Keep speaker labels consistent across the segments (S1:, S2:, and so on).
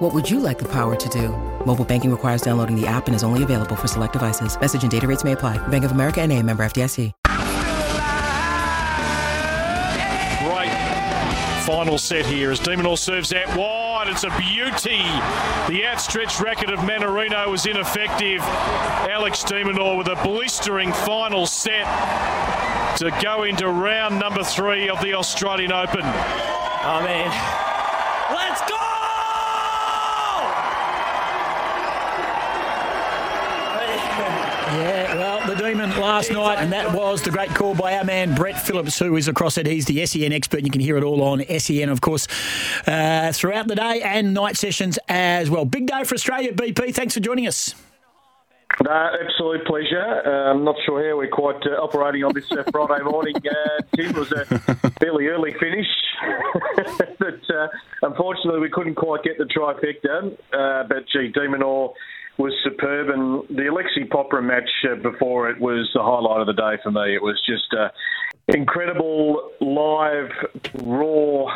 S1: What would you like the power to do? Mobile banking requires downloading the app and is only available for select devices. Message and data rates may apply. Bank of America and a member FDIC.
S2: Great final set here as de Minaur serves out wide. It's a beauty. The outstretched record of Mannarino was ineffective. Alex de Minaur with a blistering final set to go into round number three of the Australian Open.
S3: Oh man. Let's go!
S4: Yeah, well, the Demon last night, and that was the great call by our man Brett Phillips, who is across it. He's the SEN expert. You can hear it all on SEN, of course, uh, throughout the day and night sessions as well. Big day for Australia, BP. Thanks for joining us.
S5: No, absolute pleasure. Uh, I'm not sure how we're quite uh, operating on this uh, Friday morning. Uh, Tim was a fairly early finish, but uh, unfortunately we couldn't quite get the trifecta. Uh, but gee, de Minaur was superb, and the Alexi Popyrin match uh, before it was the highlight of the day for me. It was just uh, incredible live, raw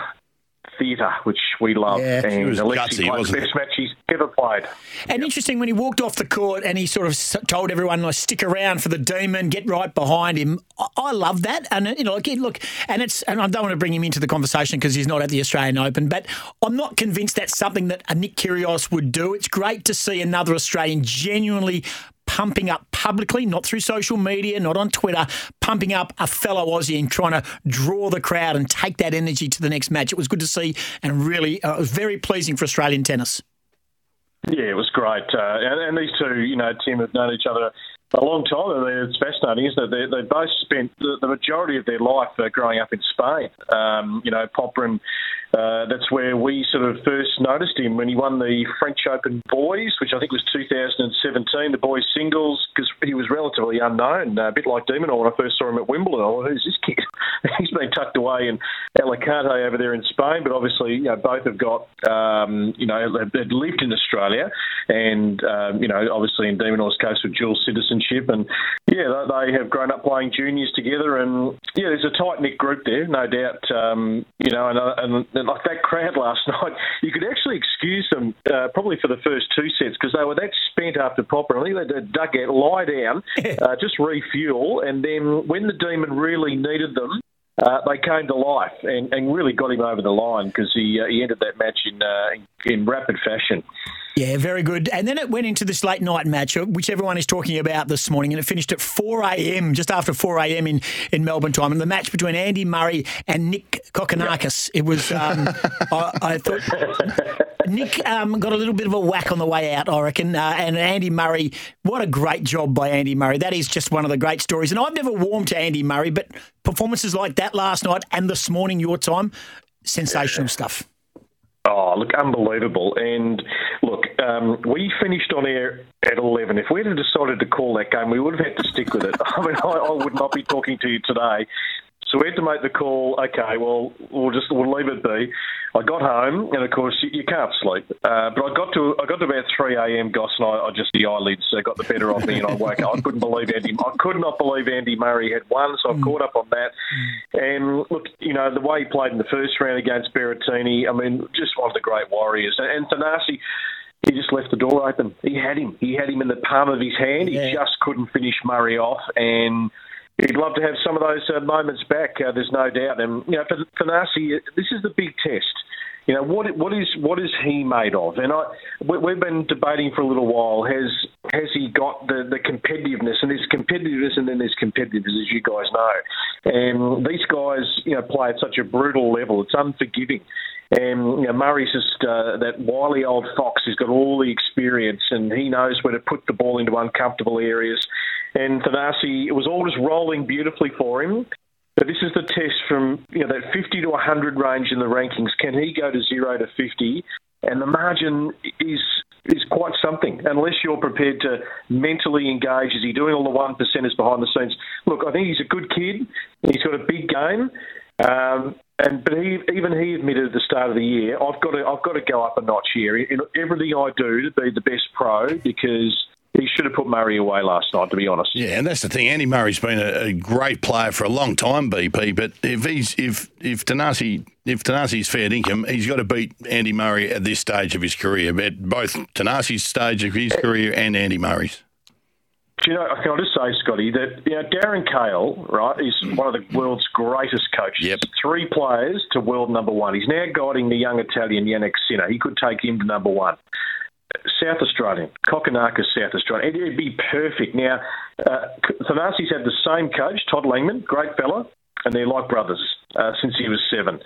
S5: theatre, which we love.
S4: Yeah,
S5: and
S6: was
S5: Alexei
S6: gutsy,
S5: played the
S6: wasn't
S5: best match he's ever played.
S4: And interesting when he walked off the court and he sort of told everyone, "Like stick around for the demon, get right behind him." I, I love that, and you know, again, look, and it's, and I don't want to bring him into the conversation because he's not at the Australian Open, but I'm not convinced that's something that a Nick Kyrgios would do. It's great to see another Australian genuinely pumping up publicly, not through social media, not on Twitter, pumping up a fellow Aussie and trying to draw the crowd and take that energy to the next match. It was good to see and really uh, it was very pleasing for Australian tennis.
S5: Yeah, it was great. Uh, and, and these two, you know, Tim have known each other a long time. And it's fascinating, isn't it? They, they both spent the, the majority of their life uh, growing up in Spain. Um, you know, Popyrin, uh, that's where we sort of first noticed him when he won the French Open Boys, which I think was 2017, the boys singles, because he was relatively unknown, uh, a bit like de Minaur when I first saw him at Wimbledon. I who's this kid? He's been tucked away in Alicante over there in Spain, but obviously, you know, both have got, um, you know, they've lived in Australia, and um, you know, obviously in de Minaur's case with dual citizenship, and yeah, they, have grown up playing juniors together, and yeah, there's a tight knit group there, no doubt. Um, you know, and, and, like that crowd last night, you could actually excuse them uh, probably for the first two sets because they were that spent after Popper. I think they dug out, lie down, uh, just refuel, and then when the demon really needed them. Uh, they came to life and, and really got him over the line because he uh, he ended that match in, uh, in in rapid fashion.
S4: Yeah, very good. And then it went into this late night match, uh, which everyone is talking about this morning, and it finished at 4 a.m., just after 4 a.m. in, in Melbourne time. And the match between Andy Murray and Nick Kokkinakis. It was, um, I, I thought, Nick um, got a little bit of a whack on the way out, I reckon. Uh, and Andy Murray, what a great job by Andy Murray. That is just one of the great stories. And I've never warmed to Andy Murray, but performances like that last night and this morning, your time, sensational stuff.
S5: Oh, look, unbelievable. And um, we finished on air at 11. If we'd have decided to call that game, we would have had to stick with it. I mean, I, I would not be talking to you today. So we had to make the call. Okay, well, we'll just we'll leave it be. I got home, and of course you, you can't sleep. Uh, but I got to I got to about three a.m. Goss, and I, I just the eyelids uh, got the better of me, and I woke up. I couldn't believe Andy. I could not believe Andy Murray had won. So I've caught up on that. And look, you know the way he played in the first round against Berrettini. I mean, just one of the great warriors. And, and Thanasi he just left the door open. He had him. He had him in the palm of his hand. He just couldn't finish Murray off, and he'd love to have some of those uh, moments back. Uh, there's no doubt. And you know, for Nasi, this is the big test. You know what? What is what is he made of? And I, we, we've been debating for a little while. Has has he got the, the competitiveness? And there's competitiveness, and then there's competitiveness, as you guys know. And these guys, you know, play at such a brutal level. It's unforgiving. And you know, Murray's just uh, that wily old fox. He's got all the experience, and he knows where to put the ball into uncomfortable areas. And Thanasi, it was all just rolling beautifully for him. But this is the test from you know that 50 to 100 range in the rankings. Can he go to zero to 50? And the margin is is quite something. Unless you're prepared to mentally engage, is he doing all the one percenters behind the scenes? Look, I think he's a good kid. He's got a big game. Um, and but he, even he admitted at the start of the year, I've got to I've got to go up a notch here in everything I do to be the best pro because he should have put Murray away last night, to be honest.
S6: Yeah, and that's the thing. Andy Murray's been a, a great player for a long time, BP. But if he's if if Thanasi if Thanasi's fair income, he's got to beat Andy Murray at this stage of his career, at both Thanasi's stage of his career and Andy Murray's.
S5: Do you know, can I just say, Scotty, that you know, Darren Cahill, right, is one of the world's greatest coaches.
S6: Yep.
S5: Three players to world number one. He's now guiding the young Italian Jannik Sinner. He could take him to number one. South Australian, Kokkinakis, South Australian. It'd be perfect. Now, uh, Thanasi's had the same coach, Todd Langman, great fella, and they're like brothers uh, since he was seven.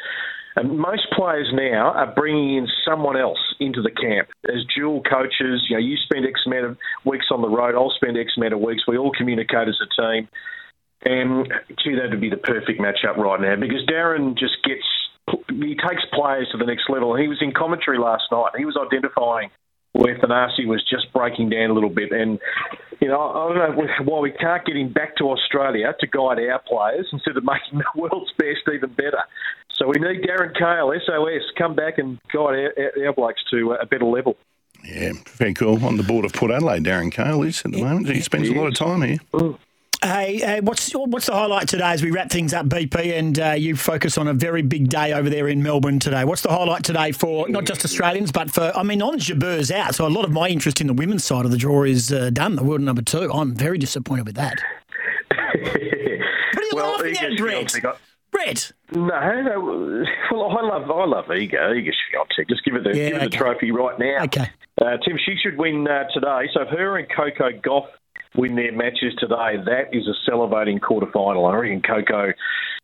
S5: And most players now are bringing in someone else into the camp as dual coaches. You know, you spend X amount of weeks on the road, I'll spend X amount of weeks. We all communicate as a team. And, gee, that would be the perfect matchup right now because Darren just gets, he takes players to the next level. He was in commentary last night. He was identifying where Thanasi was just breaking down a little bit. And, you know, I don't know why we can't get him back to Australia to guide our players instead of making the world's best even better. So we need Darren Cahill, SOS, come back and guide our, our blokes to a better level.
S6: Yeah, very cool. On the board of Port Adelaide, Darren Cahill is at the moment. He spends a lot of time here.
S4: Hey, hey, what's what's the highlight today as we wrap things up, BP, and uh, you focus on a very big day over there in Melbourne today? What's the highlight today for not just Australians, but for I mean, Ons Jabeur's out, so a lot of my interest in the women's side of the draw is uh, done. The world number two. I'm very disappointed with that. what are you
S5: well,
S4: laughing at, Brett? Brett.
S5: No, no, well, I love, I love Iga, Iga Swiatek. Just give it the,
S4: Yeah,
S5: give it the trophy right now.
S4: Okay.
S5: Uh, Tim, she should win uh, today. So if her and Coco Gauff win their matches today, that is a salivating quarterfinal. I reckon Coco,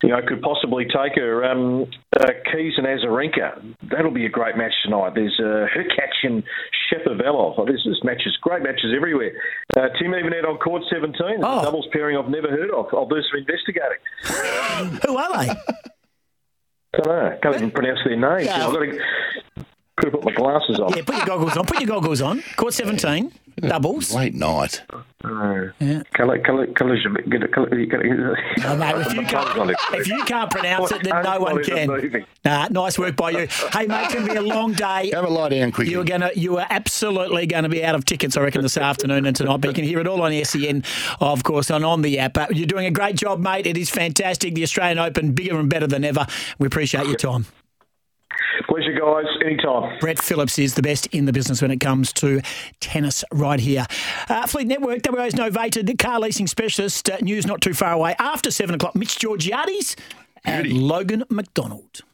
S5: you know, could possibly take her. Um, uh, Keys and Azarenka, that'll be a great match tonight. There's uh, and Shapovalov. Oh, there's, there's matches, great matches everywhere. Uh, Tim even had on court 17. It's a
S4: Oh.
S5: doubles pairing I've never heard of. I'll do some investigating.
S4: Who are they?
S5: don't know. Can't even pronounce their names.
S4: Yeah.
S5: I've got to, could have put my glasses on.
S4: Yeah, put your goggles on. Put your goggles on. Court 17, doubles.
S6: Late night.
S4: Yeah.
S5: Colour, colour, colours, get colour, you got it.
S4: Oh, mate, if you can't, if you can't pronounce it, then no one can. Nah, nice work by you. Hey, mate, it's going to be a long day.
S6: Have a lie down quickly.
S4: You are going to, you are absolutely going to be out of tickets, I reckon, this afternoon and tonight. But you can hear it all on SEN, of course, and on the app. You're doing a great job, mate. It is fantastic. The Australian Open, bigger and better than ever. We appreciate your time.
S5: Pleasure, guys. Anytime.
S4: Brett Phillips is the best in the business when it comes to tennis right here. Uh, Fleet Network, WA's novated car leasing specialist. Uh, news not too far away. After 7 o'clock, Mitch Georgiades and
S6: Beauty.
S4: Logan McDonald.